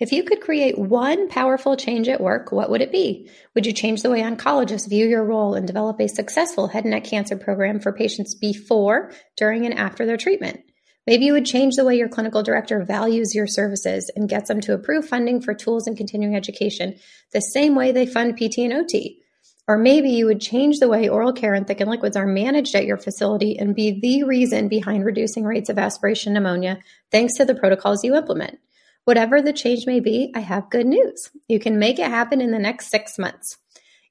If you could create one powerful change at work, what would it be? Would you change the way oncologists view your role and develop a successful head and neck cancer program for patients before, during, and after their treatment? Maybe you would change the way your clinical director values your services and gets them to approve funding for tools and continuing education the same way they fund PT and OT. Or maybe you would change the way oral care and thickened liquids are managed at your facility and be the reason behind reducing rates of aspiration pneumonia thanks to the protocols you implement. Whatever the change may be, I have good news. You can make it happen in the next six months.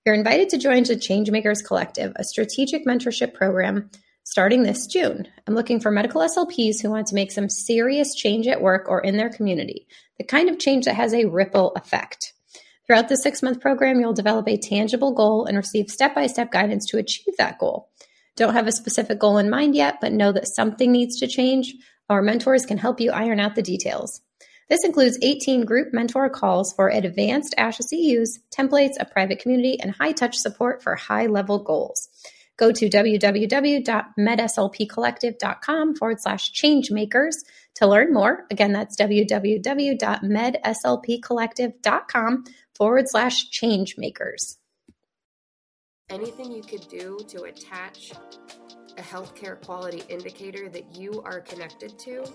You're invited to join the Changemakers Collective, a strategic mentorship program starting this June. I'm looking for medical SLPs who want to make some serious change at work or in their community, the kind of change that has a ripple effect. Throughout the six month program, you'll develop a tangible goal and receive step by step guidance to achieve that goal. Don't have a specific goal in mind yet, but know that something needs to change. Our mentors can help you iron out the details. This includes 18 group mentor calls for advanced CEUs, templates, a private community, and high touch support for high level goals. Go to www.medslpcollective.com forward slash changemakers to learn more. Again, that's www.medslpcollective.com forward slash changemakers. Anything you could do to attach a healthcare quality indicator that you are connected to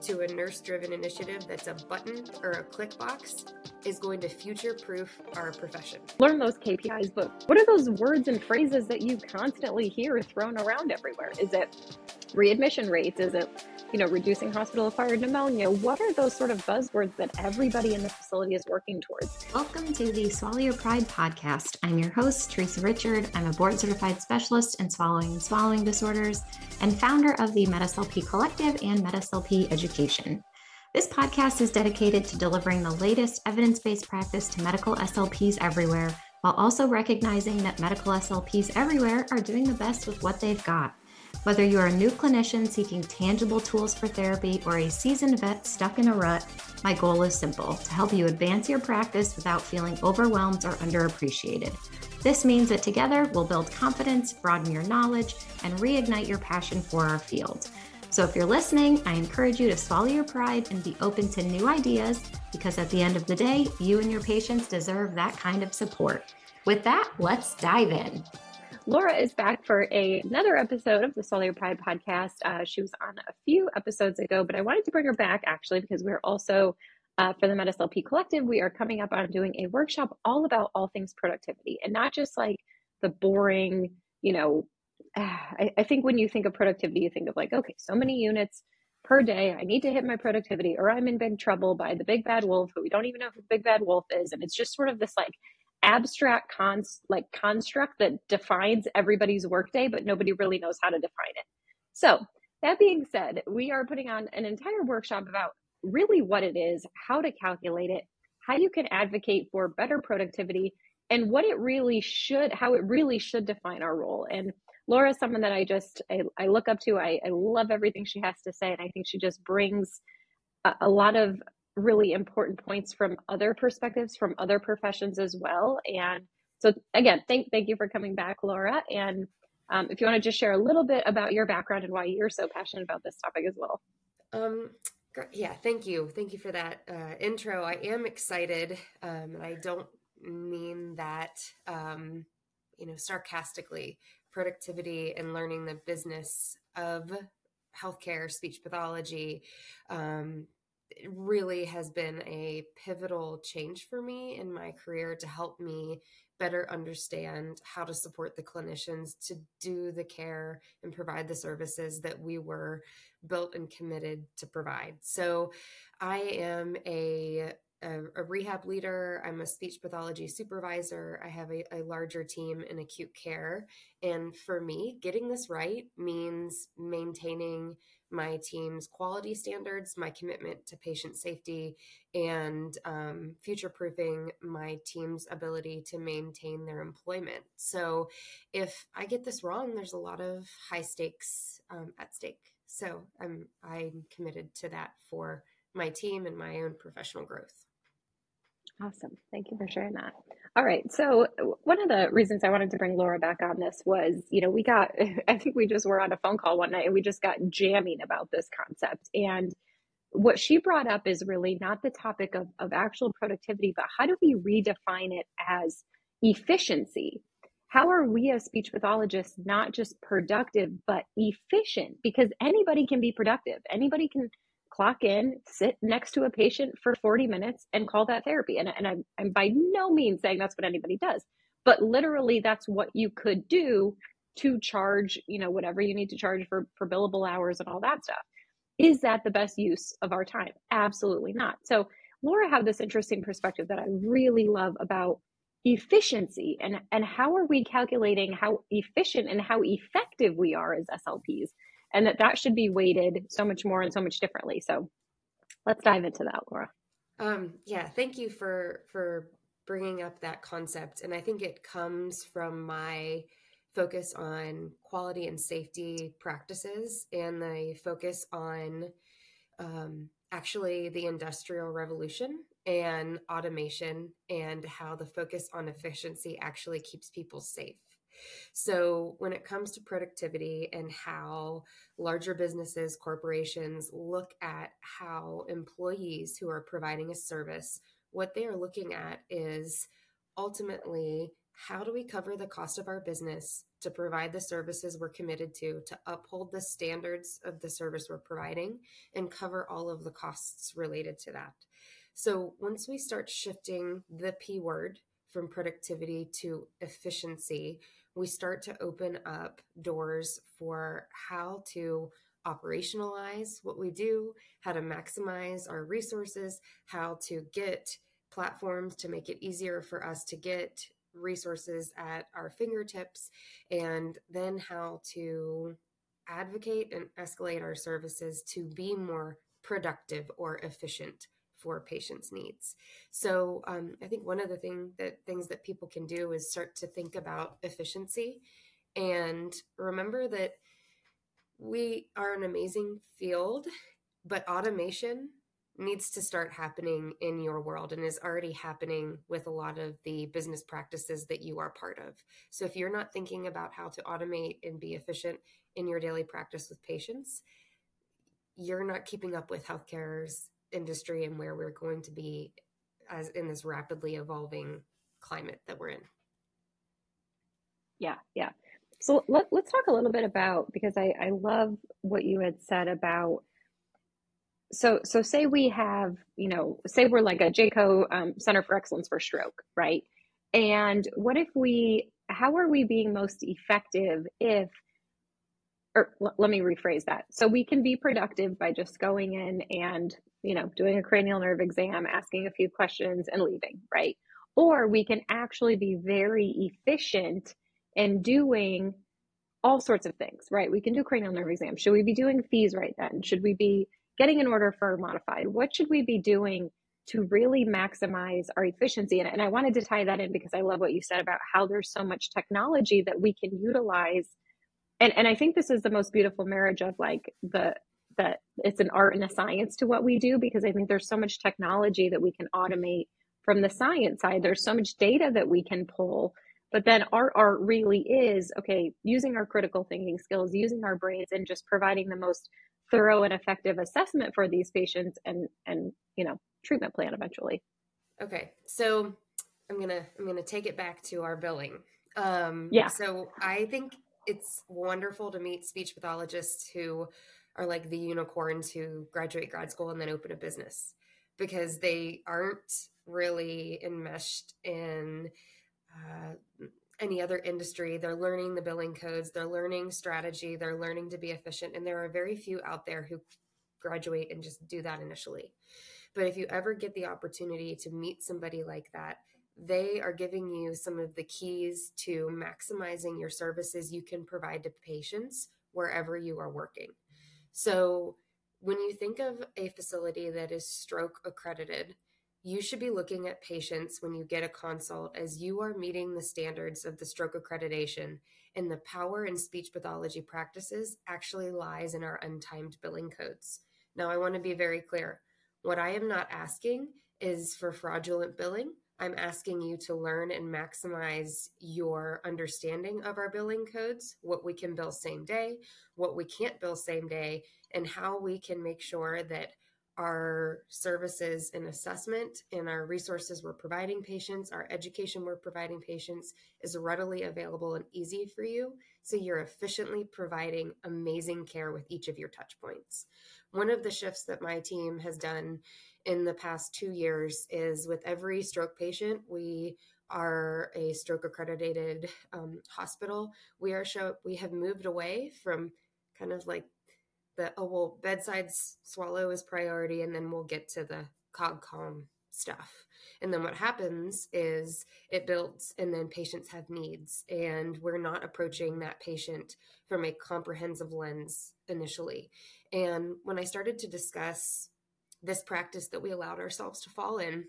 to a nurse driven initiative that's a button or a click box is going to future proof our profession. Learn those KPIs, but what are those words and phrases that you constantly hear thrown around everywhere? Is it readmission rates? Is it, you know, reducing hospital acquired pneumonia? What are those sort of buzzwords that everybody in the facility is working towards? Welcome to the Swallow Your Pride podcast. I'm your host, Teresa Richard. I'm a board certified specialist in swallowing and swallowing disorders and founder of the MedSLP Collective and MedSLP Education. This podcast is dedicated to delivering the latest evidence based practice to medical SLPs everywhere, while also recognizing that medical SLPs everywhere are doing the best with what they've got. Whether you're a new clinician seeking tangible tools for therapy or a seasoned vet stuck in a rut, my goal is simple to help you advance your practice without feeling overwhelmed or underappreciated. This means that together we'll build confidence, broaden your knowledge, and reignite your passion for our field. So if you're listening, I encourage you to swallow your pride and be open to new ideas because at the end of the day, you and your patients deserve that kind of support. With that, let's dive in. Laura is back for a, another episode of the Swallow Your Pride podcast. Uh, she was on a few episodes ago, but I wanted to bring her back actually because we're also uh, for the MedSLP Collective, we are coming up on doing a workshop all about all things productivity and not just like the boring, you know, I, I think when you think of productivity, you think of like, okay, so many units per day. I need to hit my productivity or I'm in big trouble by the big bad wolf who we don't even know who the big bad wolf is. And it's just sort of this like abstract cons like construct that defines everybody's workday, but nobody really knows how to define it. So that being said, we are putting on an entire workshop about really what it is, how to calculate it, how you can advocate for better productivity, and what it really should, how it really should define our role. And Laura is someone that I just I, I look up to. I, I love everything she has to say, and I think she just brings a, a lot of really important points from other perspectives, from other professions as well. And so, again, thank thank you for coming back, Laura. And um, if you want to just share a little bit about your background and why you're so passionate about this topic as well. Um, yeah, thank you. Thank you for that uh, intro. I am excited, um, and I don't mean that, um, you know, sarcastically. Productivity and learning the business of healthcare, speech pathology, um, really has been a pivotal change for me in my career to help me better understand how to support the clinicians to do the care and provide the services that we were built and committed to provide. So I am a a, a, rehab leader. I'm a speech pathology supervisor. I have a, a, larger team in acute care. And for me, getting this right means maintaining my team's quality standards, my commitment to patient safety, and um, future proofing my team's ability to maintain their employment. So, if I get this wrong, there's a lot of high stakes um, at stake. So, I'm I'm committed to that for my team and my own professional growth. Awesome. Thank you for sharing that. All right. So, one of the reasons I wanted to bring Laura back on this was, you know, we got, I think we just were on a phone call one night and we just got jamming about this concept. And what she brought up is really not the topic of, of actual productivity, but how do we redefine it as efficiency? How are we as speech pathologists not just productive, but efficient? Because anybody can be productive. Anybody can clock in, sit next to a patient for 40 minutes and call that therapy. And, and I'm, I'm by no means saying that's what anybody does, but literally that's what you could do to charge, you know, whatever you need to charge for, for billable hours and all that stuff. Is that the best use of our time? Absolutely not. So Laura had this interesting perspective that I really love about efficiency and, and how are we calculating how efficient and how effective we are as SLPs and that that should be weighted so much more and so much differently. So let's dive into that, Laura. Um, yeah, thank you for for bringing up that concept, and I think it comes from my focus on quality and safety practices and the focus on um, actually the industrial revolution and automation and how the focus on efficiency actually keeps people safe. So, when it comes to productivity and how larger businesses, corporations look at how employees who are providing a service, what they are looking at is ultimately how do we cover the cost of our business to provide the services we're committed to, to uphold the standards of the service we're providing, and cover all of the costs related to that? So once we start shifting the P word from productivity to efficiency, we start to open up doors for how to operationalize what we do, how to maximize our resources, how to get platforms to make it easier for us to get resources at our fingertips, and then how to advocate and escalate our services to be more productive or efficient for patients' needs. So um, I think one of the thing that things that people can do is start to think about efficiency and remember that we are an amazing field, but automation needs to start happening in your world and is already happening with a lot of the business practices that you are part of. So if you're not thinking about how to automate and be efficient in your daily practice with patients, you're not keeping up with healthcare's industry and where we're going to be as in this rapidly evolving climate that we're in. Yeah, yeah. So let, us talk a little bit about because I, I love what you had said about so so say we have you know say we're like a JCAHO um, Center for Excellence for Stroke, right? And what if we how are we being most effective if or l- let me rephrase that. So we can be productive by just going in and, you know, doing a cranial nerve exam, asking a few questions and leaving, right? Or we can actually be very efficient in doing all sorts of things, right? We can do cranial nerve exam. Should we be doing FEES right then? Should we be getting an order for modified? What should we be doing to really maximize our efficiency? And, and I wanted to tie that in because I love what you said about how there's so much technology that we can utilize. And, and I think this is the most beautiful marriage of like the that it's an art and a science to what we do because I think there's so much technology that we can automate from the science side. There's so much data that we can pull. But then our art really is okay, using our critical thinking skills, using our brains, and just providing the most thorough and effective assessment for these patients and and you know treatment plan eventually okay so i'm gonna i'm gonna take it back to our billing um yeah so i think it's wonderful to meet speech pathologists who are like the unicorns who graduate grad school and then open a business because they aren't really enmeshed in uh, any other industry. They're learning the billing codes, they're learning strategy, they're learning to be efficient. And there are very few out there who graduate and just do that initially. But if you ever get the opportunity to meet somebody like that, they are giving you some of the keys to maximizing your services you can provide to patients wherever you are working. So, when you think of a facility that is stroke accredited, you should be looking at patients when you get a consult as you are meeting the standards of the stroke accreditation, and the power in speech pathology practices actually lies in our untimed billing codes. Now, I want to be very clear. What I am not asking is for fraudulent billing. I'm asking you to learn and maximize your understanding of our billing codes, what we can bill same day, what we can't bill same day, and how we can make sure that our services and assessment and our resources we're providing patients, our education we're providing patients is readily available and easy for you. So you're efficiently providing amazing care with each of your touch points. One of the shifts that my team has done in the past two years is with every stroke patient, we are a stroke accredited um, hospital. We are show we have moved away from kind of like the oh well bedside swallow is priority and then we'll get to the cog comm stuff and then what happens is it builds and then patients have needs and we're not approaching that patient from a comprehensive lens initially and when i started to discuss this practice that we allowed ourselves to fall in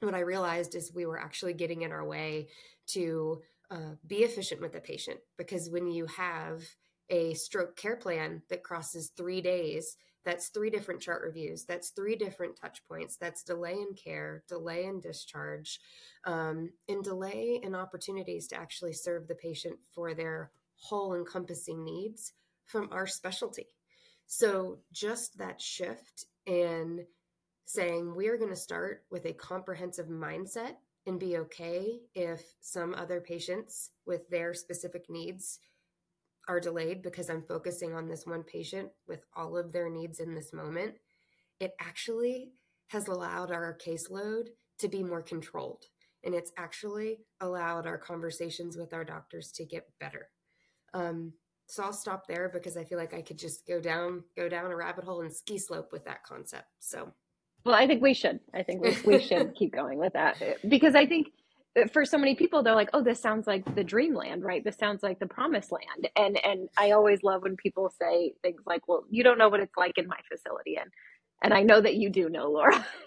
what i realized is we were actually getting in our way to uh, be efficient with the patient. Because when you have a stroke care plan that crosses three days that's three different chart reviews that's three different touch points that's delay in care delay in discharge um, and delay in opportunities to actually serve the patient for their whole encompassing needs from our specialty. So just that shift in saying we are going to start with a comprehensive mindset and be okay if some other patients with their specific needs are delayed because I'm focusing on this one patient with all of their needs in this moment, it actually has allowed our caseload to be more controlled. And it's actually allowed our conversations with our doctors to get better. Um, so I'll stop there because I feel like I could just go down go down a rabbit hole and ski slope with that concept. So well, I think we should. I think we, we should keep going with that eh, because I think eh, for so many people they're like oh this sounds like the dreamland right this sounds like the promised land and and i always love when people say things like well you don't know what it's like in my facility and and i know that you do know laura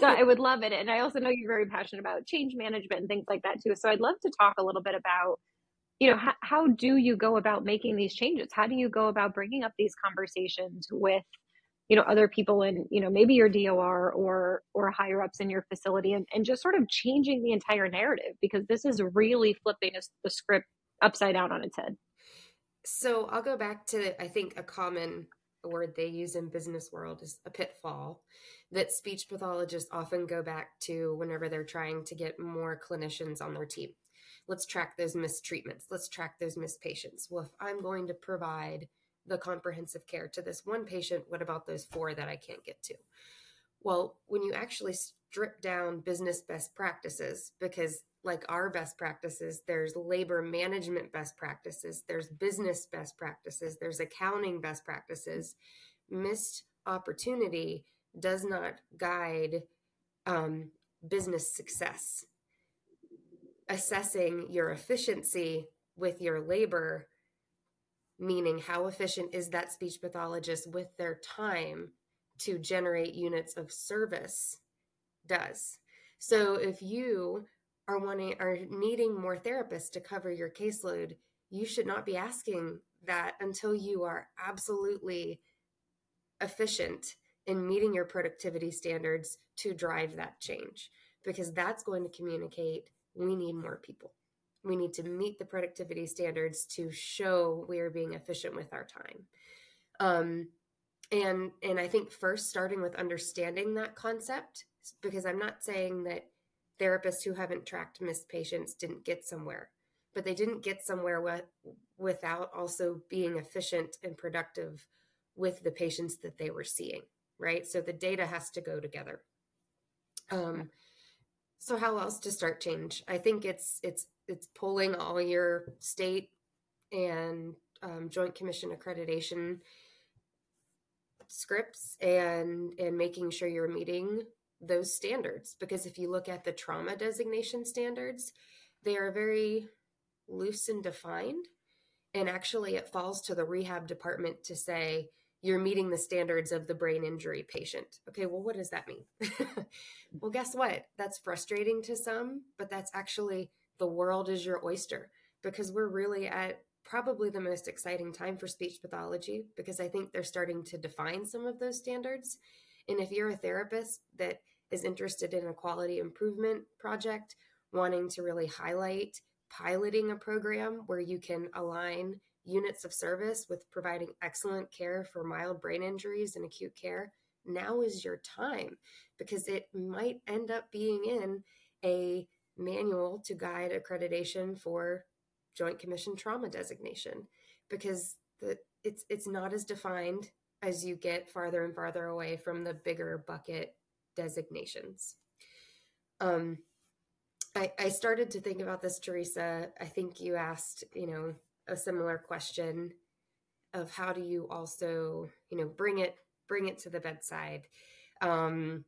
so i would love it and i also know you're very passionate about change management and things like that too so i'd love to talk a little bit about you know how, how do you go about making these changes? How do you go about bringing up these conversations with you know other people in you know maybe your dor or or higher ups in your facility and, and just sort of changing the entire narrative? Because this is really flipping the script upside down on its head. So i'll go back to i think a common word they use in business world is a pitfall that speech pathologists often go back to whenever they're trying to get more clinicians on their team let's track those missed treatments let's track those missed patients well if i'm going to provide the comprehensive care to this one patient. What about those four that I can't get to? Well, when you actually strip down business best practices, because like our best practices, there's labor management best practices, there's business best practices, there's accounting best practices. Missed opportunity does not guide um, business success. Assessing your efficiency with your labor meaning how efficient is that speech pathologist with their time to generate units of service does. So if you are wanting are needing more therapists to cover your caseload, you should not be asking that until you are absolutely efficient in meeting your productivity standards to drive that change because that's going to communicate we need more people. We need to meet the productivity standards to show we are being efficient with our time. Um, and and i think first starting with understanding that concept because i'm not saying that therapists who haven't tracked missed patients didn't get somewhere but they didn't get somewhere with, without also being efficient and productive with the patients that they were seeing right? So the data has to go together. Um, so how else to start change? I think it's it's it's pulling all your state and um, joint commission accreditation scripts and and making sure you're meeting those standards. Because if you look at the trauma designation standards they are very loose and defined. And actually it falls to the rehab department to say you're meeting the standards of the brain injury patient. Okay, well, what does that mean? well, guess what? That's frustrating to some, but that's actually the world is your oyster because we're really at probably the most exciting time for speech pathology because I think they're starting to define some of those standards. And if you're a therapist that is interested in a quality improvement project, wanting to really highlight piloting a program where you can align units of service with providing excellent care for mild brain injuries and acute care, now is your time because it might end up being in a manual to guide accreditation for joint commission trauma designation because the it's it's not as defined as you get farther and farther away from the bigger bucket designations. Um, I, I started to think about this, Teresa. I think you asked, you know, a similar question of how do you also, you know, bring it bring it to the bedside, um,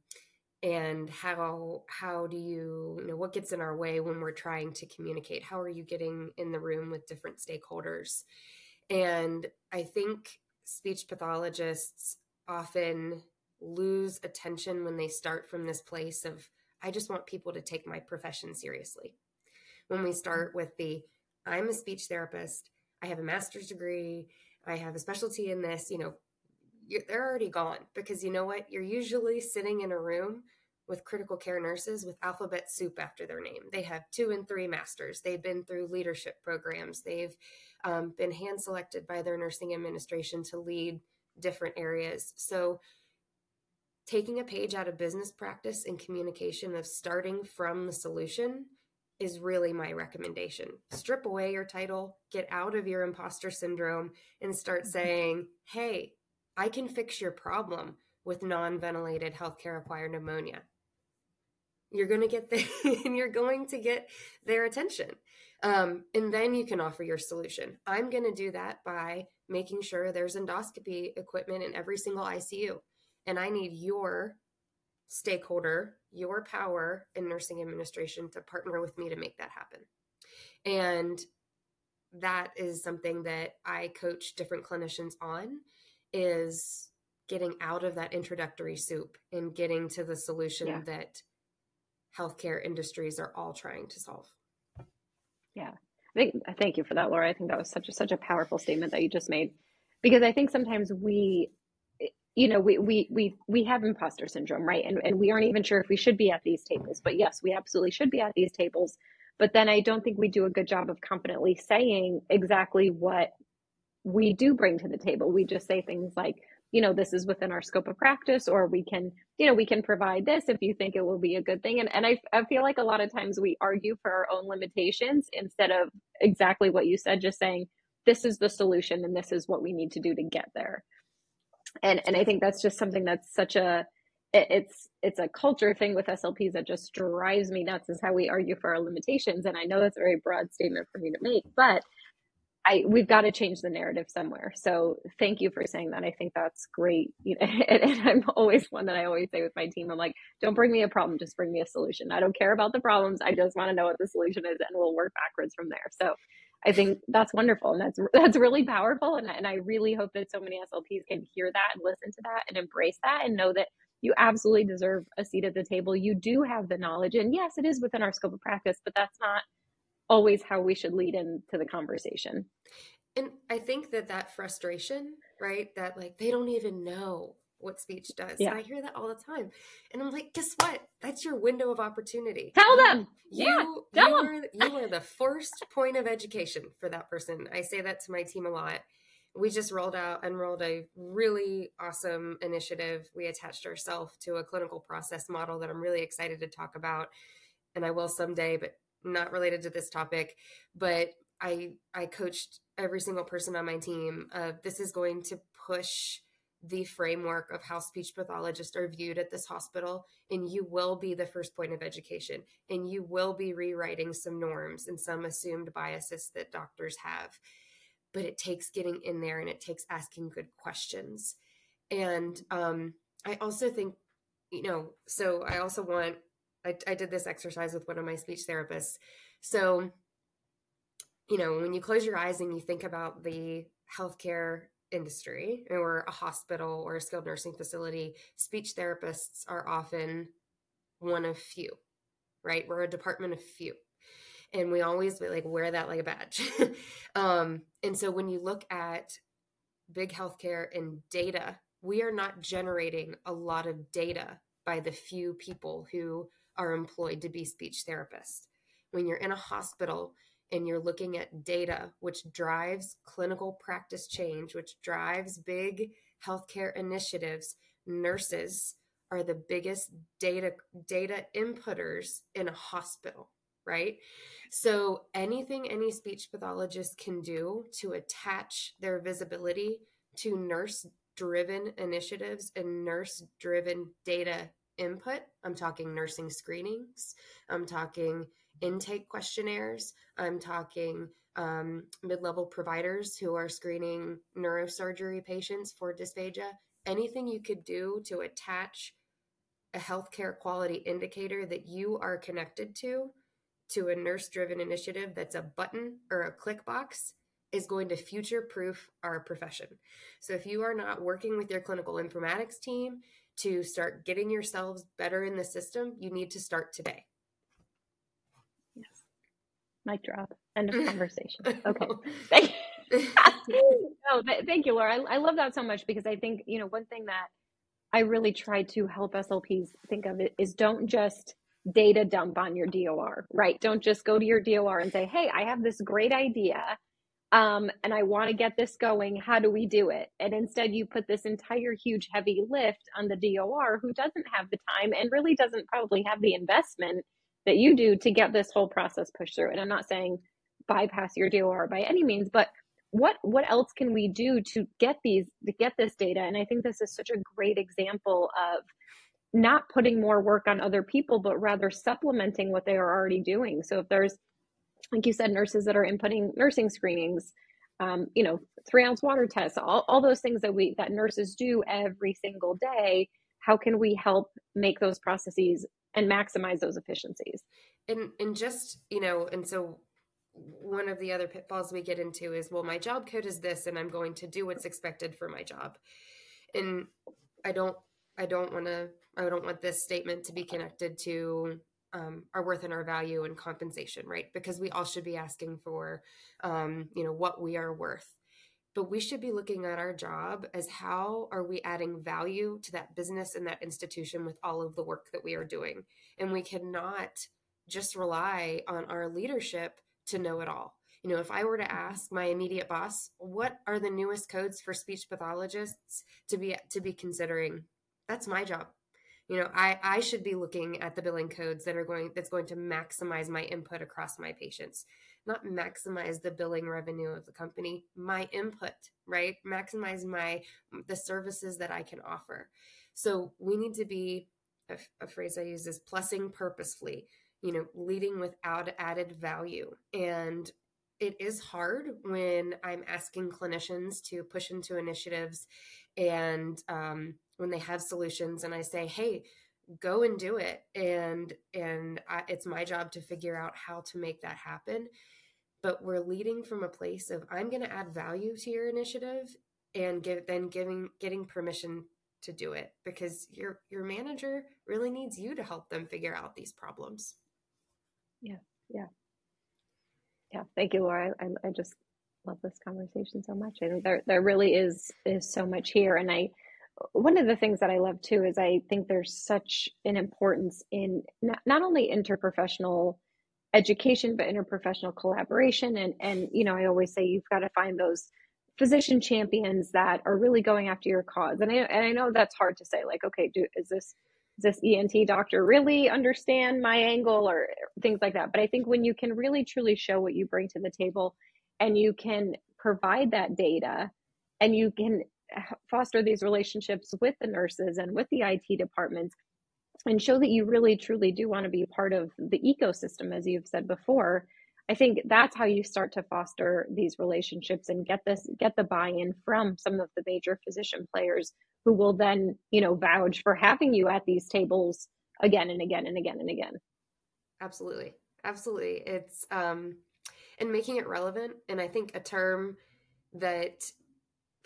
and how how do you, you know, what gets in our way when we're trying to communicate? How are you getting in the room with different stakeholders? And I think speech pathologists often lose attention when they start from this place of, I just want people to take my profession seriously. When we start with the, I'm a speech therapist, I have a master's degree, I have a specialty in this, you know, they're already gone because you know what? You're usually sitting in a room with critical care nurses with alphabet soup after their name. They have two and three masters. They've been through leadership programs. They've um, been hand selected by their nursing administration to lead different areas. So, taking a page out of business practice and communication of starting from the solution is really my recommendation. Strip away your title, get out of your imposter syndrome, and start mm-hmm. saying, hey, I can fix your problem with non ventilated healthcare acquired pneumonia you're going to get the and you're going to get their attention um, and then you can offer your solution i'm going to do that by making sure there's endoscopy equipment in every single icu and i need your stakeholder your power in nursing administration to partner with me to make that happen and that is something that i coach different clinicians on is getting out of that introductory soup and getting to the solution yeah. that healthcare industries are all trying to solve. Yeah. I think thank you for that, Laura. I think that was such a such a powerful statement that you just made. Because I think sometimes we you know, we we we we have imposter syndrome, right? And and we aren't even sure if we should be at these tables. But yes, we absolutely should be at these tables. But then I don't think we do a good job of confidently saying exactly what we do bring to the table. We just say things like, you know this is within our scope of practice or we can you know we can provide this if you think it will be a good thing and, and I, I feel like a lot of times we argue for our own limitations instead of exactly what you said just saying this is the solution and this is what we need to do to get there and and i think that's just something that's such a it's it's a culture thing with slps that just drives me nuts is how we argue for our limitations and i know that's a very broad statement for me to make but I we've got to change the narrative somewhere. So thank you for saying that. I think that's great. You know, and, and, I'm always one that I always say with my team. I'm like, don't bring me a problem, just bring me a solution. I don't care about the problems. I just want to know what the solution is, and we'll work backwards from there. So I think that's wonderful, and that's that's really powerful. And and I really hope that so many SLPs can hear that and listen to that and embrace that and know that you absolutely deserve a seat at the table. You do have the knowledge, and yes, it is within our scope of practice, but that's not always how we should lead into the conversation. And I think that that frustration, right? That like they don't even know what speech does. Yeah. I hear that all the time. And I'm like, guess what? That's your window of opportunity. Tell them. You, yeah, tell you, them. Are, you are the first point of education for that person. I say that to my team a lot. We just rolled out, and rolled a really awesome initiative. We attached ourselves to a clinical process model that I'm really excited to talk about. And I will someday, but not related to this topic, but I I coached every single person on my team. Uh, this is going to push the framework of how speech pathologists are viewed at this hospital, and you will be the first point of education, and you will be rewriting some norms and some assumed biases that doctors have. But it takes getting in there, and it takes asking good questions. And um, I also think, you know, so I also want I, I did this exercise with one of my speech therapists. So, you know, when you close your eyes and you think about the healthcare industry or a hospital or a skilled nursing facility, speech therapists are often one of few, right? We're a department of few. And we always like wear that like a badge. um, and so when you look at big healthcare and data, we are not generating a lot of data by the few people who are employed to be speech therapists. When you're in a hospital and you're looking at data, which drives clinical practice change, which drives big healthcare initiatives, nurses are the biggest data data inputters in a hospital right? So anything any speech pathologist can do to attach their visibility to nurse driven initiatives and nurse driven data input i'm talking nursing screenings i'm talking intake questionnaires i'm talking um, mid-level providers who are screening neurosurgery patients for dysphagia anything you could do to attach a healthcare quality indicator that you are connected to to a nurse driven initiative that's a button or a click box is going to future proof our profession. So if you are not working with your clinical informatics team to start getting yourselves better in the system, you need to start today. Mic drop. End of conversation. Okay. Thank you. no, thank you, Laura. I, I love that so much because I think, you know, one thing that I really try to help SLPs think of it is don't just data dump on your DOR, right? Don't just go to your DOR and say, hey, I have this great idea um, and I want to get this going. How do we do it? And instead, you put this entire huge heavy lift on the DOR who doesn't have the time and really doesn't probably have the investment that you do to get this whole process pushed through. And I'm not saying bypass your DOR by any means, but what what else can we do to get these to get this data and i think this is such a great example of not putting more work on other people but rather supplementing what they are already doing so if there's like you said nurses that are inputting nursing screenings um, you know three ounce water tests all, all those things that we that nurses do every single day how can we help make those processes and maximize those efficiencies. And and just you know and so one of the other pitfalls we get into is well my job code is this and i'm going to do what's expected for my job. And i don't i don't want to i don't want this statement to be connected to um, our worth and our value and compensation right? Because we all should be asking for um, you know what we are worth but we should be looking at our job as how are we adding value to that business and that institution with all of the work that we are doing and we cannot just rely on our leadership to know it all. You know, if I were to mm-hmm. ask my immediate boss, what are the newest codes for speech pathologists to be to be considering? That's my job. You know, I I should be looking at the billing codes that are going that's going to maximize my input across my patients, not maximize the billing revenue of the company, my input, right? Maximize my the services that I can offer. So we need to be a, a phrase I use is plussing purposefully you know, leading without added value. And it is hard when I'm asking clinicians to push into initiatives and um, when they have solutions and I say, hey, go and do it. And, and I, it's my job to figure out how to make that happen. But we're leading from a place of I'm going to add value to your initiative and give, then giving, getting permission to do it because your your manager really needs you to help them figure out these problems. Yeah, yeah, yeah. Thank you, Laura. I, I just love this conversation so much. I think there there really is is so much here, and I one of the things that I love too is I think there's such an importance in not, not only interprofessional education but interprofessional collaboration and and you know I always say you've got to find those physician champions that are really going after your cause and I and I know that's hard to say like okay do is this does this ENT doctor really understand my angle or things like that. But I think when you can really truly show what you bring to the table and you can provide that data and you can foster these relationships with the nurses and with the IT departments and show that you really truly do want to be part of the ecosystem, as you've said before. I think that's how you start to foster these relationships and get this get the buy-in from some of the major physician players who will then, you know, vouch for having you at these tables again and again and again and again. Absolutely. Absolutely. It's um and making it relevant and I think a term that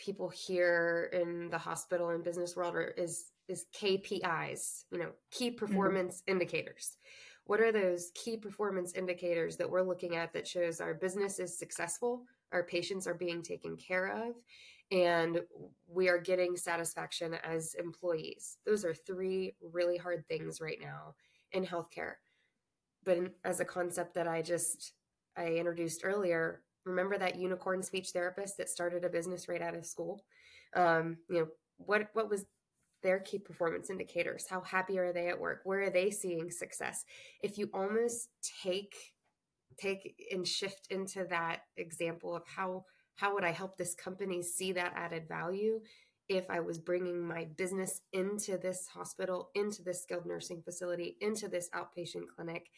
people hear in the hospital and business world is is KPIs, you know, key mm-hmm. performance mm-hmm. indicators. What are those key performance indicators that we're looking at that shows our business is successful, our patients are being taken care of, and we are getting satisfaction as employees. Those are three really hard things right now in healthcare. But in, as a concept that I just I introduced earlier, remember that unicorn speech therapist that started a business right out of school? Um, you know what what was their key performance indicators? How happy are they at work? Where are they seeing success? If you almost take take and shift into that example of how how would i help this company see that added value if i was bringing my business into this hospital into this skilled nursing facility into this outpatient clinic?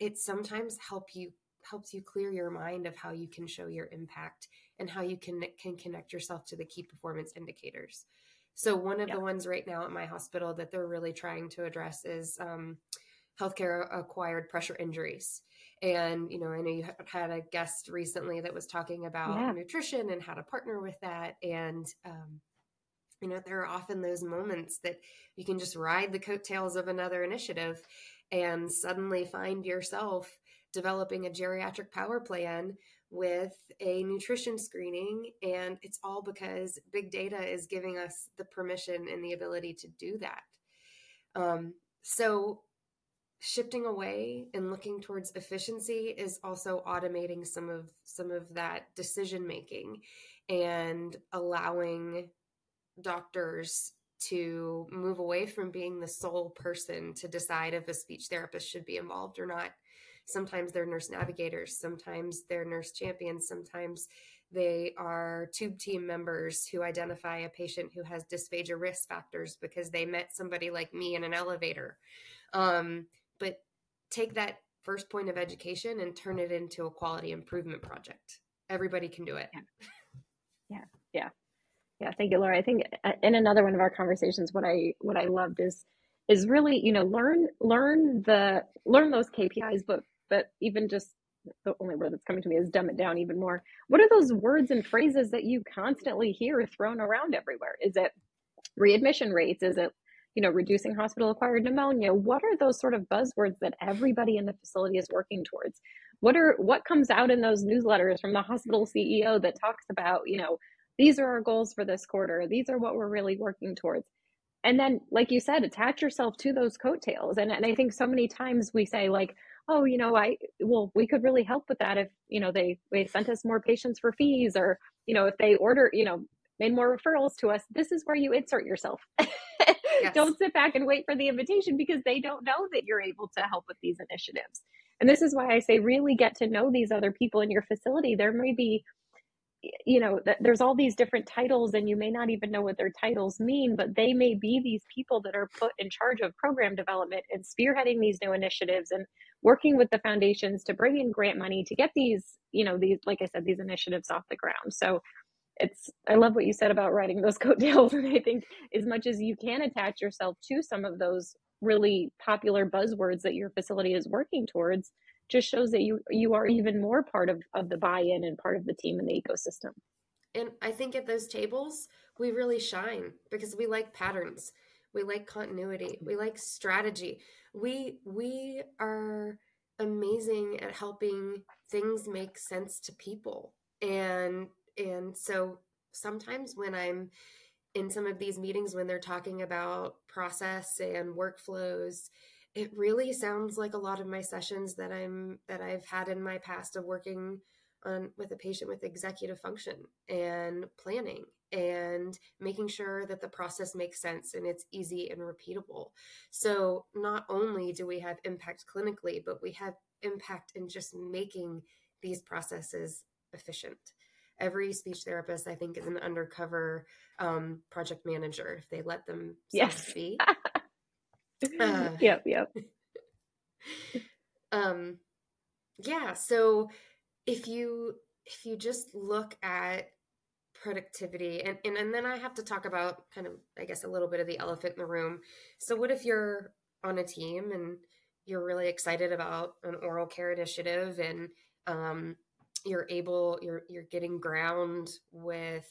It sometimes help you helps you clear your mind of how you can show your impact and how you can can connect yourself to the key performance indicators so one of the ones right now at my hospital that they're really trying to address is um, healthcare acquired pressure injuries. And you know, I know you had a guest recently that was talking about yeah. nutrition and how to partner with that. And um, you know, there are often those moments that you can just ride the coattails of another initiative and suddenly find yourself developing a geriatric power plan with a nutrition screening. And it's all because big data is giving us the permission and the ability to do that. Um, so, shifting away and looking towards efficiency is also automating some of some of that decision making and allowing doctors to move away from being the sole person to decide if a speech therapist should be involved or not Sometimes they're nurse navigators, sometimes they're nurse champions, sometimes they are tube team members who identify a patient who has dysphagia risk factors because they met somebody like me in an elevator. Um, but take that first point of education and turn it into a quality improvement project. Everybody can do it. Yeah. Yeah. Yeah. Yeah. Thank you, Laura. I think uh, in another one of our conversations, what I what I loved is is really you know learn learn the learn those KPIs, but but even just the only word that's coming to me is dumb it down even more. What are those words and phrases that you constantly hear thrown around everywhere? Is it readmission rates? Is it, you know, reducing hospital acquired pneumonia? What are those sort of buzzwords that everybody in the facility is working towards? What are what comes out in those newsletters from the hospital CEO that talks about, you know, these are our goals for this quarter. These are what we're really working towards. And then, like you said, attach yourself to those coattails. And, and I think so many times we say, like, oh, you know, I, well, we could really help with that if, you know, they, they sent us more patients for FEES or, you know, if they order, you know, made more referrals to us. This is where you insert yourself. yes. Don't sit back and wait for the invitation because they don't know that you're able to help with these initiatives. And this is why I say really get to know these other people in your facility. There may be you know that there's all these different titles and you may not even know what their titles mean but they may be these people that are put in charge of program development and spearheading these new initiatives and working with the foundations to bring in grant money to get these you know these like i said these initiatives off the ground. So it's i love what you said about writing those coattails and i think as much as you can attach yourself to some of those really popular buzzwords that your facility is working towards just shows that you you are even more part of, of the buy-in and part of the team and the ecosystem. And i think at those tables we really shine because we like patterns. We like continuity. We like strategy. We we are amazing at helping things make sense to people. And and so sometimes when i'm in some of these meetings when they're talking about process and workflows it really sounds like a lot of my sessions that I'm that I've had in my past of working on with a patient with executive function and planning and making sure that the process makes sense and it's easy and repeatable. So not only do we have impact clinically, but we have impact in just making these processes efficient. Every speech therapist, I think, is an undercover um, project manager if they let them yes. be. Uh, yep, yep. um, yeah. So if you if you just look at productivity and, and and then I have to talk about kind of I guess a little bit of the elephant in the room. So what if you're on a team and you're really excited about an oral care initiative and um, you're able you're you're getting ground with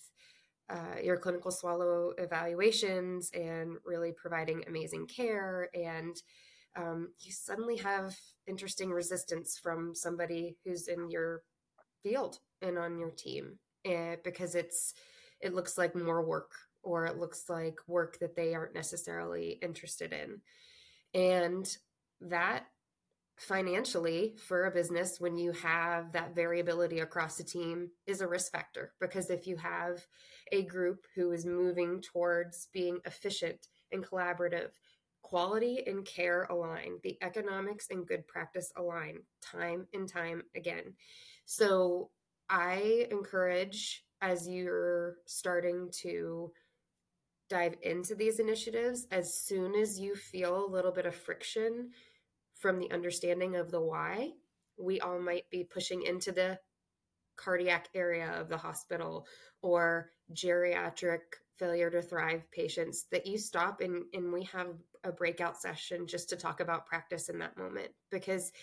uh, your clinical swallow evaluations and really providing amazing care. And um, you suddenly have interesting resistance from somebody who's in your field and on your team and because it's it looks like more work or it looks like work that they aren't necessarily interested in and that financially for a business when you have that variability across the team is a risk factor because if you have a group who is moving towards being efficient and collaborative. Quality and care align, the economics and good practice align time and time again. So I encourage as you're starting to dive into these initiatives, as soon as you feel a little bit of friction from the understanding of the why, we all might be pushing into the cardiac area of the hospital or geriatric failure to thrive patients that you stop and, and we have a breakout session just to talk about practice in that moment because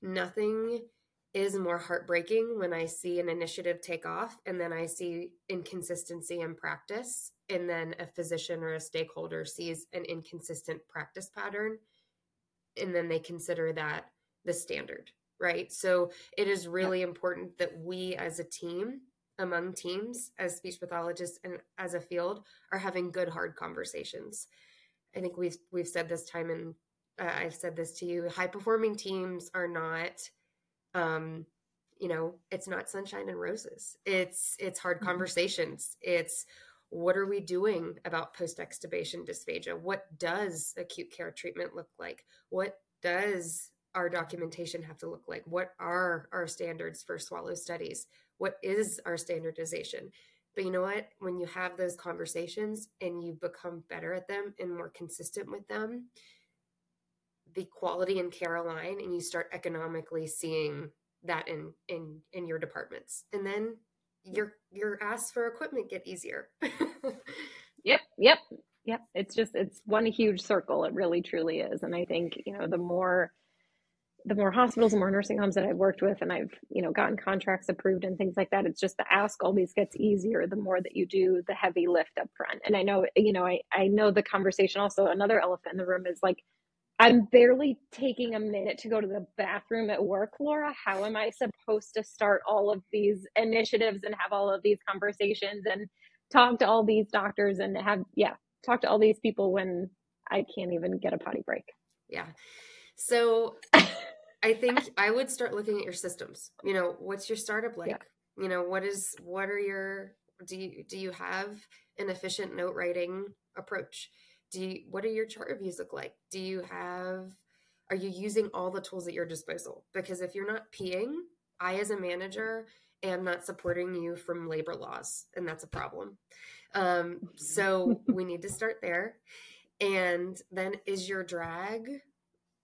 nothing is more heartbreaking when I see an initiative take off and then I see inconsistency in practice and then a physician or a stakeholder sees an inconsistent practice pattern and then they consider that the standard, right? So it is really yeah. important that we as a team among teams as speech pathologists and as a field are having good hard conversations. I think we've we've said this time and uh, I've said this to you high performing teams are not um, you know, it's not sunshine and roses. It's it's hard mm-hmm. conversations. It's what are we doing about post extubation dysphagia? What does acute care treatment look like? What does our documentation have to look like? What are our standards for swallow studies? What is our standardization? But you know what? When you have those conversations and you become better at them and more consistent with them, the quality and care align and you start economically seeing that in in in your departments and then your your asks for equipment get easier. Yep yep yep. It's just it's one huge circle. It really truly is. And i think you know the more the more hospitals and more nursing homes that I've worked with and I've, you know, gotten contracts approved and things like that, it's just the ask always gets easier the more that you do the heavy lift up front. And I know, you know, I, I know the conversation also, another elephant in the room is like I'm barely taking a minute to go to the bathroom at work, Laura. How am I supposed to start all of these initiatives and have all of these conversations and talk to all these doctors and have, yeah, talk to all these people when I can't even get a potty break? Yeah. So I think I would start looking at your systems. You know, what's your startup like? Yeah. You know, what is, what are your, do you, do you have an efficient note writing approach? Do you, what do your chart reviews look like? Do you have are you using all the tools at your disposal? Because if you're not peeing i as a manager am not supporting you from labor laws and that's a problem. Um, so we need to start there. And then is your drag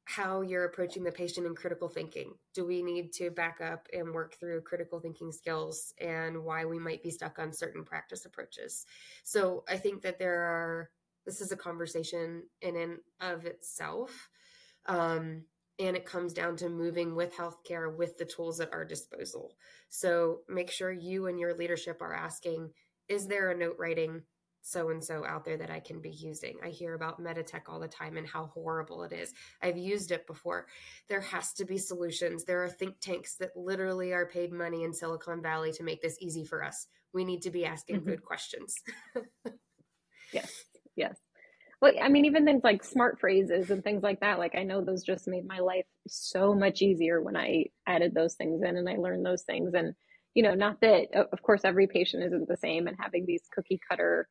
how you're approaching the patient in critical thinking? Do we need to back up and work through critical thinking skills and why we might be stuck on certain practice approaches? So i think that there are this is a conversation in and of itself. Um, and it comes down to moving with healthcare with the tools at our disposal. So make sure you and your leadership are asking Is there a note writing so and so out there that I can be using? I hear about Meditech all the time and how horrible it is. I've used it before. There has to be solutions. There are think tanks that literally are paid money in Silicon Valley to make this easy for us. We need to be asking mm-hmm. good questions. yes. Yes. Well, I mean, even things like smart phrases and things like that. Like, I know those just made my life so much easier when I added those things in and I learned those things. And, you know, not that, of course, every patient isn't the same and having these cookie cutter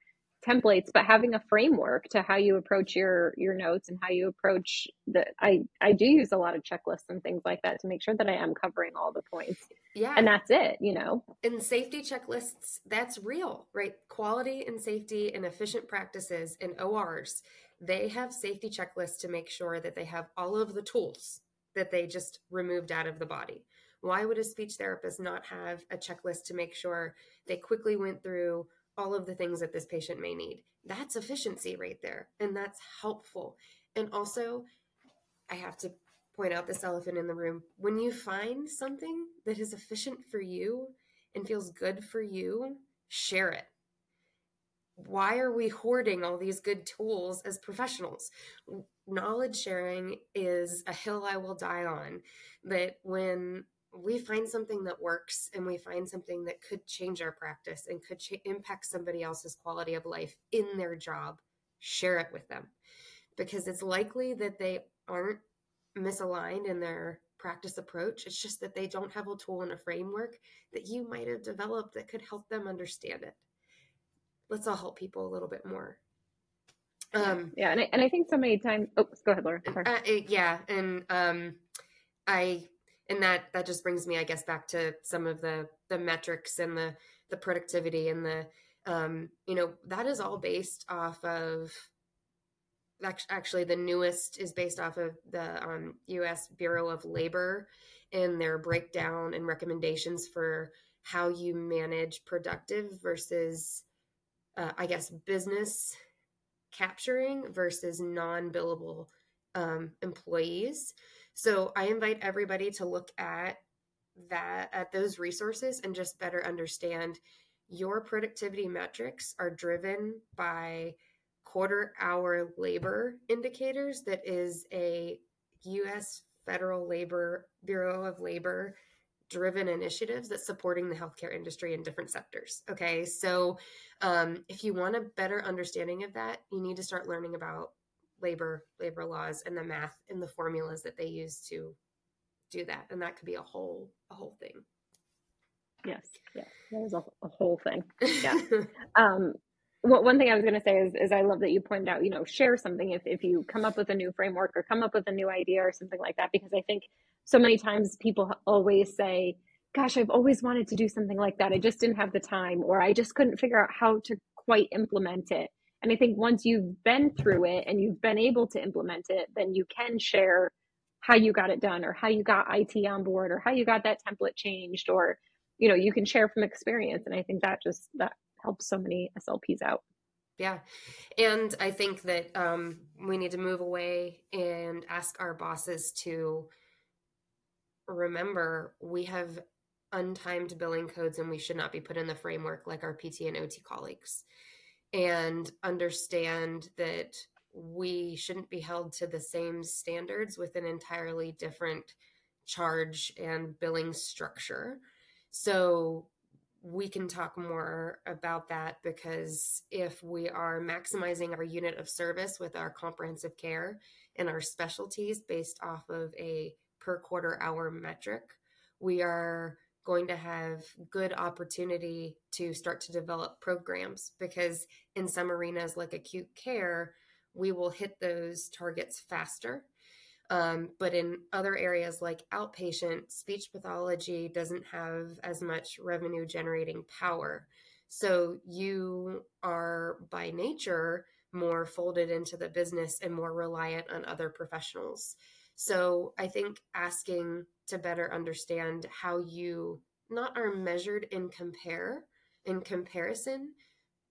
templates but having a framework to how you approach your your notes and how you approach the i i do use a lot of checklists and things like that to make sure that i am covering all the points. Yeah. And that's it you know? And safety checklists that's real right? Quality and safety and efficient practices and ors they have safety checklists to make sure that they have all of the tools that they just removed out of the body. Why would a speech therapist not have a checklist to make sure they quickly went through all of the things that this patient may need. That's efficiency right there. And that's helpful. And also, I have to point out this elephant in the room. When you find something that is efficient for you and feels good for you, share it. Why are we hoarding all these good tools as professionals? Knowledge sharing is a hill I will die on. That when we find something that works and we find something that could change our practice and could ch- impact somebody else's quality of life in their job, share it with them because it's likely that they aren't misaligned in their practice approach. It's just that they don't have a tool and a framework that you might have developed that could help them understand it. Let's all help people a little bit more. Um, yeah, and I, and I think so many times. Oh, go ahead, Laura. Uh, yeah, and um, I and that that just brings me, I guess, back to some of the the metrics and the the productivity and the um, you know that is all based off of actually the newest is based off of the um, U.S. Bureau of Labor and their breakdown and recommendations for how you manage productive versus, uh, I guess, business capturing versus non billable um, employees. So I invite everybody to look at that, at those resources and just better understand your productivity metrics are driven by quarter hour labor indicators that is a US Federal Labor Bureau of Labor driven initiatives that's supporting the healthcare industry in different sectors. Okay, so um, if you want a better understanding of that, you need to start learning about labor labor laws and the math and the formulas that they use to do that, and that could be a whole a whole thing. Yes, yeah, that is a, a whole thing. Yeah. um, well, one thing I was going to say is, is I love that you pointed out, you know, share something if, if you come up with a new framework or come up with a new idea or something like that, because I think so many times people always say, gosh, I've always wanted to do something like that. I just didn't have the time, or I just couldn't figure out how to quite implement it. And I think once you've been through it and you've been able to implement it, then you can share how you got it done or how you got IT on board or how you got that template changed or you know you can share from experience and i think that just that helps so many SLPs out. Yeah. And I think that um, we need to move away and ask our bosses to remember we have untimed billing codes and we should not be put in the framework like our PT and OT colleagues. And understand that we shouldn't be held to the same standards with an entirely different charge and billing structure. So we can talk more about that because if we are maximizing our unit of service with our comprehensive care and our specialties based off of a per quarter hour metric, we are going to have good opportunity to start to develop programs because in some arenas like acute care, we will hit those targets faster um, but in other areas like outpatient, speech pathology doesn't have as much revenue generating power. So you are by nature more folded into the business and more reliant on other professionals. So I think asking to better understand how you not are measured in compare in comparison,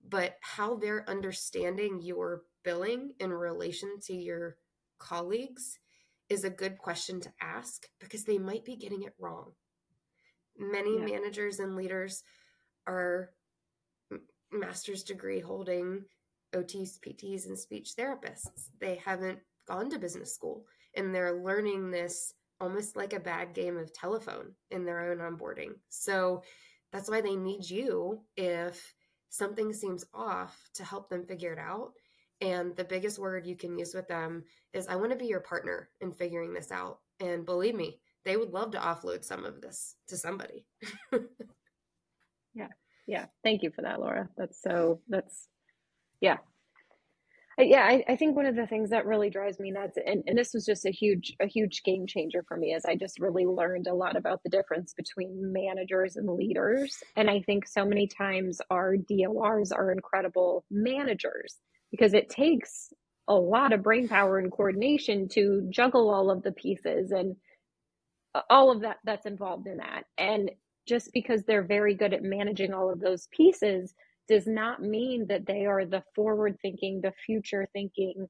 but how they're understanding your billing in relation to your colleagues is a good question to ask because they might be getting it wrong. Many yeah. managers and leaders are master's degree holding OTs, PTs, and speech therapists. They haven't gone to business school and they're learning this almost like a bad game of telephone in their own onboarding. So that's why they need you if something seems off to help them figure it out and the biggest word you can use with them is, I want to be your partner in figuring this out. And believe me, they would love to offload some of this to somebody. yeah. Yeah. Thank you for that, Laura. That's so, that's, yeah. Yeah, I, I think one of the things that really drives me nuts, and, and this was just a huge, a huge game changer for me, is I just really learned a lot about the difference between managers and leaders. And I think so many times our DORs are incredible managers because it takes a lot of brain power and coordination to juggle all of the pieces and uh, all of that that's involved in that. And just because they're very good at managing all of those pieces does not mean that they are the forward thinking, the future thinking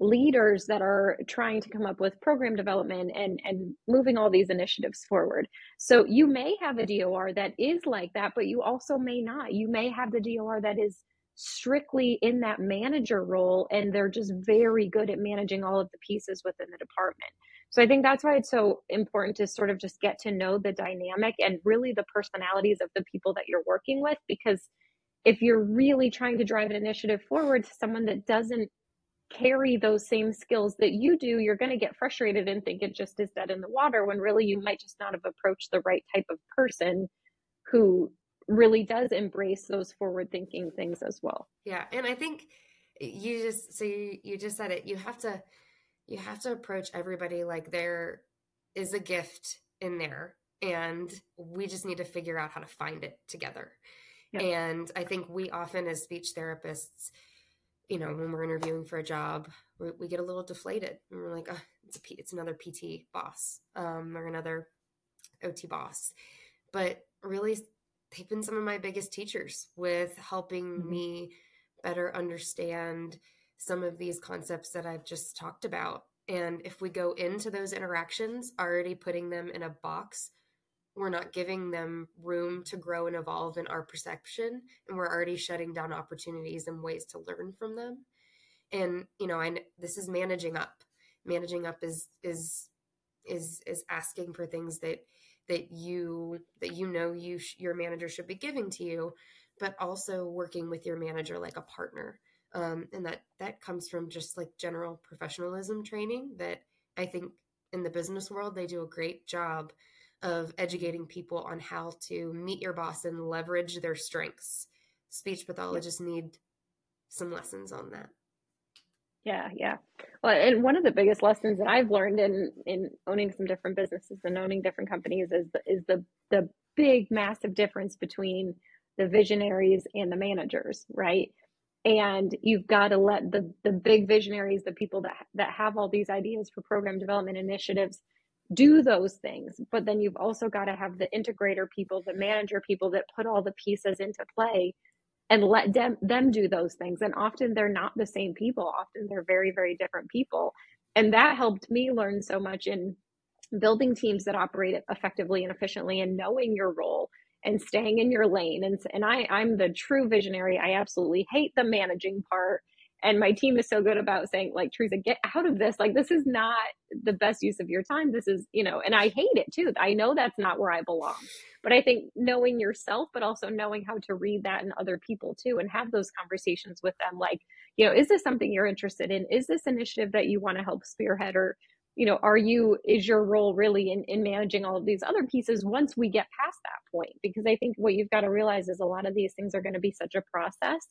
leaders that are trying to come up with program development and and moving all these initiatives forward. So you may have a DOR that is like that, but you also may not. You may have the DOR that is strictly in that manager role and they're just very good at managing all of the pieces within the department. So I think that's why it's so important to sort of just get to know the dynamic and really the personalities of the people that you're working with because if you're really trying to drive an initiative forward to someone that doesn't carry those same skills that you do, you're going to get frustrated and think it just is dead in the water when really you might just not have approached the right type of person who really does embrace those forward thinking things as well. Yeah. And I think you just so you, you just said it you have to you have to approach everybody like there is a gift in there and we just need to figure out how to find it together yep. and i think we often as speech therapists you know when we're interviewing for a job we, we get a little deflated and we're like oh, it's a P, it's another pt boss um, or another ot boss but really they've been some of my biggest teachers with helping mm-hmm. me better understand some of these concepts that I've just talked about. And if we go into those interactions already putting them in a box, we're not giving them room to grow and evolve in our perception. And we're already shutting down opportunities and ways to learn from them. And, you know, and this is managing up. Managing up is, is, is, is asking for things that, that you, that you know you, sh- your manager should be giving to you, but also working with your manager like a partner um, and that that comes from just like general professionalism training that i think in the business world they do a great job of educating people on how to meet your boss and leverage their strengths. Speech pathologists need some lessons on that. Yeah yeah. Well and one of the biggest lessons that i've learned in in owning some different businesses and owning different companies is the, is the the big massive difference between the visionaries and the managers right? And you've got to let the the big visionaries the people that that have all these ideas for program development initiatives do those things but then you've also got to have the integrator people the manager people that put all the pieces into play and let them them do those things and often they're not the same people often they're very very different people and that helped me learn so much in building teams that operate effectively and efficiently and knowing your role and staying in your lane. And, and I, I'm the true visionary. I absolutely hate the managing part. And my team is so good about saying, like, Teresa, get out of this. Like, this is not the best use of your time. This is, you know, and I hate it too. I know that's not where I belong. But I think knowing yourself, but also knowing how to read that in other people too, and have those conversations with them. Like, you know, is this something you're interested in? Is this initiative that you want to help spearhead or you know are you is your role really in, in managing all of these other pieces once we get past that point because i think what you've got to realize is a lot of these things are going to be such a process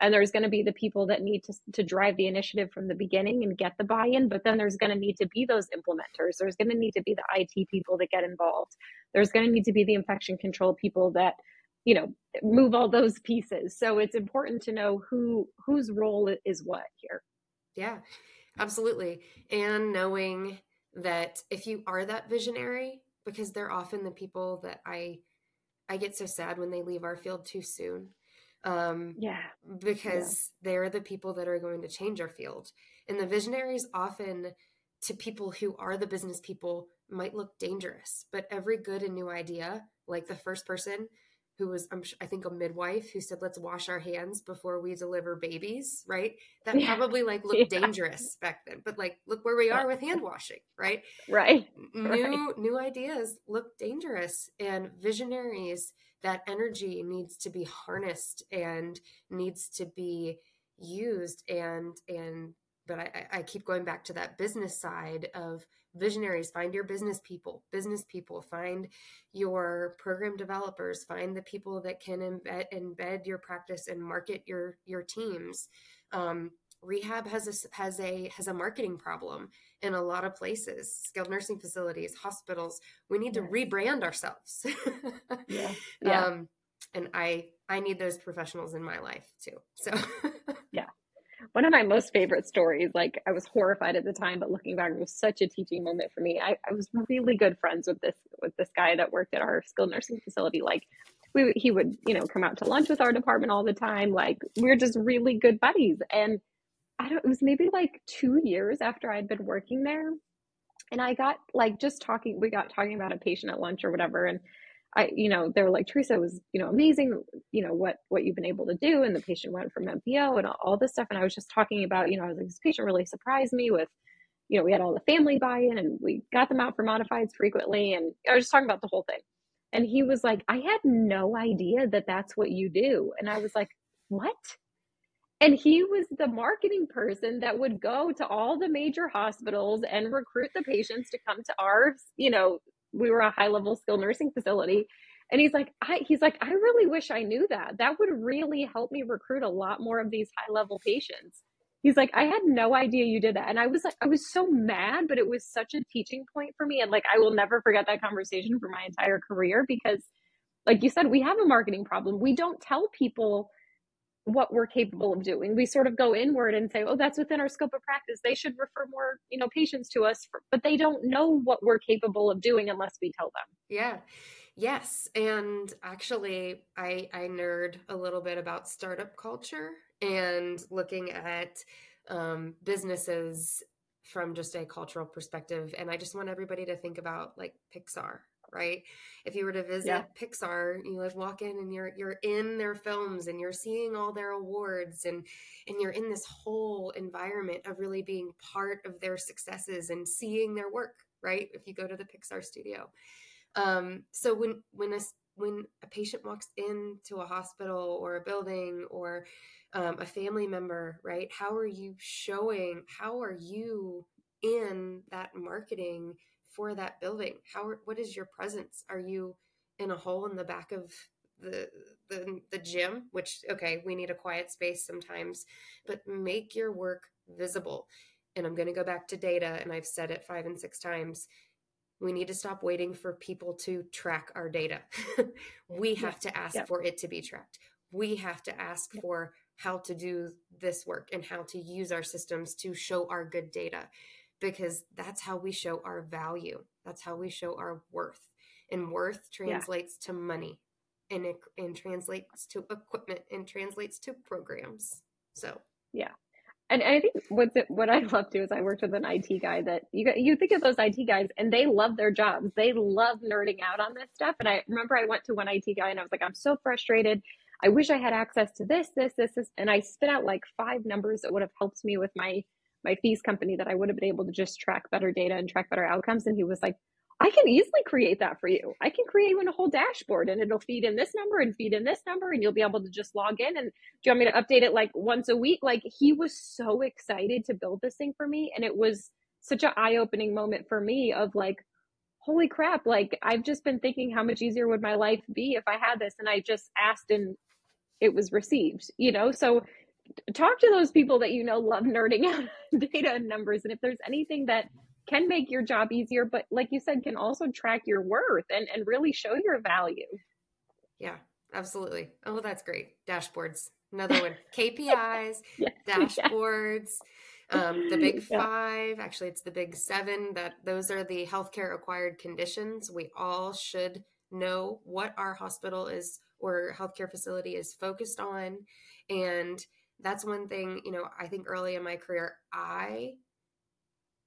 and there's going to be the people that need to, to drive the initiative from the beginning and get the buy-in but then there's going to need to be those implementers there's going to need to be the it people that get involved there's going to need to be the infection control people that you know move all those pieces so it's important to know who whose role is what here yeah Absolutely. And knowing that if you are that visionary, because they're often the people that I I get so sad when they leave our field too soon. Um, yeah. Because yeah. they're the people that are going to change our field. And the visionaries often to people who are the business people might look dangerous, but every good and new idea, like the first person who was I think a midwife who said let's wash our hands before we deliver babies, right? That yeah. probably like looked yeah. dangerous back then, but like look where we are with hand washing, right? Right. New right. new ideas look dangerous and visionaries that energy needs to be harnessed and needs to be used and and but I, I keep going back to that business side of visionaries. Find your business people business people. Find your program developers. Find the people that can embed embed your practice and market your your teams. Um, rehab has a has a has a marketing problem in a lot of places skilled nursing facilities hospitals we need to rebrand ourselves yeah, yeah. Um, and i i need those professionals in my life too so yeah one of my most favorite stories, like I was horrified at the time, but looking back, it was such a teaching moment for me. I, I was really good friends with this with this guy that worked at our skilled nursing facility. Like we he would, you know, come out to lunch with our department all the time. Like we were just really good buddies. And I don't it was maybe like two years after I'd been working there. And I got like just talking, we got talking about a patient at lunch or whatever. And I, you know, they were like, Teresa was, you know, amazing, you know, what, what you've been able to do. And the patient went from NPO and all, all this stuff. And I was just talking about, you know, I was like, this patient really surprised me with, you know, we had all the family buy-in and we got them out for modifieds frequently. And I was just talking about the whole thing. And he was like, I had no idea that that's what you do. And I was like, what? And he was the marketing person that would go to all the major hospitals and recruit the patients to come to our, you know, we were a high level skilled nursing facility and he's like I, he's like i really wish i knew that that would really help me recruit a lot more of these high level patients He's like, I had no idea you did that. And I was like, I was so mad, but it was such a teaching point for me. And like, I will never forget that conversation for my entire career because, like you said, we have a marketing problem. We don't tell people what we're capable of doing. We sort of go inward and say, oh, that's within our scope of practice. They should refer more, you know, patients to us, for, but they don't know what we're capable of doing unless we tell them. Yeah. Yes, and actually, I I nerd a little bit about startup culture and looking at um, businesses from just a cultural perspective. And I just want everybody to think about like Pixar, right? If you were to visit yeah. Pixar, you like walk in and you're you're in their films and you're seeing all their awards and and you're in this whole environment of really being part of their successes and seeing their work, right? If you go to the Pixar studio. Um, so when when a when a patient walks into a hospital or a building or um, a family member, right? How are you showing? How are you in that marketing for that building? How what is your presence? Are you in a hole in the back of the the the gym? Which okay, we need a quiet space sometimes, but make your work visible. And I'm going to go back to data, and I've said it five and six times we need to stop waiting for people to track our data. we have to ask for it to be tracked. We have to ask for how to do this work and how to use our systems to show our good data because that's how we show our value. That's how we show our worth. And worth translates yeah. to money and it and translates to equipment and translates to programs. So, yeah and I think what's it, what I love too is I worked with an IT guy that you you think of those IT guys and they love their jobs. They love nerding out on this stuff. And I remember I went to one IT guy and I was like, I'm so frustrated. I wish I had access to this, this, this, this, and I spit out like five numbers that would have helped me with my my FEES company that I would have been able to just track better data and track better outcomes. And he was like, I can easily create that for you. I can create you a whole dashboard and it'll feed in this number and feed in this number and you'll be able to just log in and do you want me to update it like once a week? Like he was so excited to build this thing for me and it was such an eye-opening moment for me of like holy crap, like I've just been thinking how much easier would my life be if I had this and I just asked and it was received, you know? So talk to those people that you know love nerding out data and numbers and if there's anything that can make your job easier, but like you said, can also track your worth and, and really show your value. Yeah, absolutely. Oh, that's great. Dashboards. Another one. KPIs, yes, dashboards. Yeah. Um, the big five, yeah. actually, it's the big seven. That those are the healthcare acquired conditions. We all should know what our hospital is or healthcare facility is focused on, and that's one thing. You know, I think early in my career, I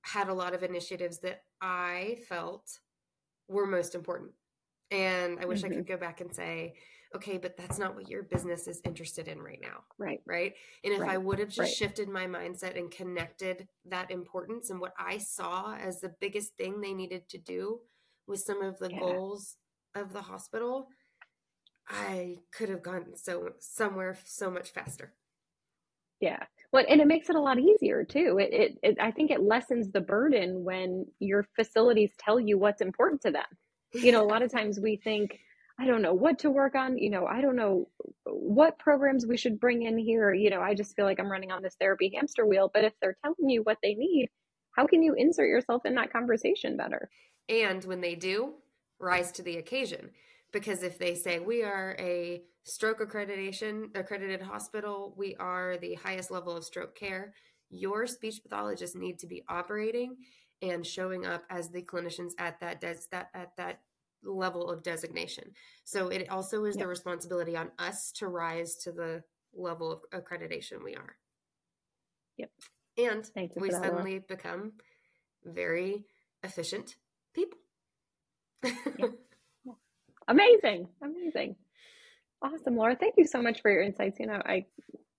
had a lot of initiatives that I felt were most important. And I wish mm-hmm. I could go back and say, okay, but that's not what your business is interested in right now. Right. Right. And if right. I would have just right. shifted my mindset and connected that importance and what I saw as the biggest thing they needed to do with some of the yeah. goals of the hospital, I could have gone so somewhere so much faster. Yeah. Well, and it makes it a lot easier too. It, it, it, I think it lessens the burden when your facilities tell you what's important to them. You know, a lot of times we think, I don't know what to work on. You know, I don't know what programs we should bring in here. You know, I just feel like I'm running on this therapy hamster wheel. But if they're telling you what they need, how can you insert yourself in that conversation better? And when they do, rise to the occasion. Because if they say, we are a stroke accreditation accredited hospital we are the highest level of stroke care your speech pathologists need to be operating and showing up as the clinicians at that des- that at that level of designation. So it also is yep. the responsibility on us to rise to the level of accreditation we are. Yep. And we suddenly become very efficient people. Yep. Amazing amazing Awesome, Laura. Thank you so much for your insights. You know, I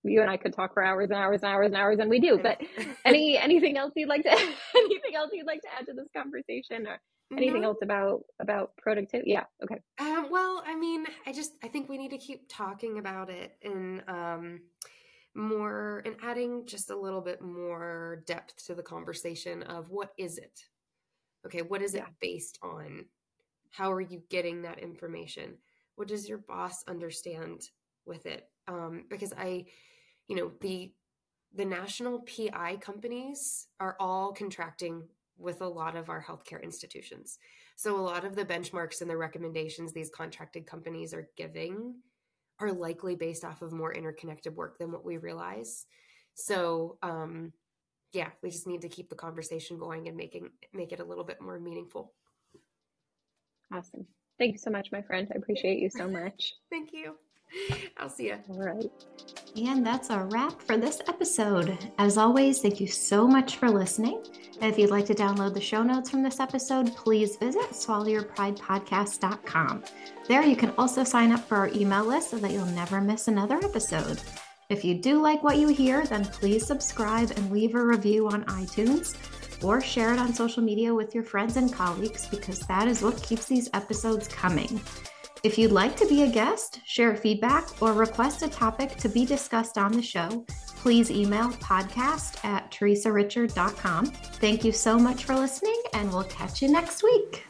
you and I could talk for hours and hours and hours and hours, and we do. But any anything else you'd like to anything else you'd like to add to this conversation, or anything no. else about about productivity? Yeah. Okay. Um, well, I mean, I just I think we need to keep talking about it and um, more and adding just a little bit more depth to the conversation of what is it? Okay, what is it based on? How are you getting that information? what does your boss understand with it um, because i you know the the national PI companies are all contracting with a lot of our healthcare institutions. So a lot of the benchmarks and the recommendations these contracted companies are giving are likely based off of more interconnected work than what we realize. So um, yeah, we just need to keep the conversation going and making make it a little bit more meaningful. Awesome. Thank you so much, my friend. I appreciate you so much. Thank you. I'll see you. All right. And that's a wrap for this episode. As always, thank you so much for listening. If you'd like to download the show notes from this episode, please visit swallowyourpridepodcast.com. There you can also sign up for our email list so that you'll never miss another episode. If you do like what you hear, then please subscribe and leave a review on iTunes or share it on social media with your friends and colleagues because that is what keeps these episodes coming. If you'd like to be a guest, share feedback, or request a topic to be discussed on the show, please email podcast at teresarichard.com. Thank you so much for listening, and we'll catch you next week.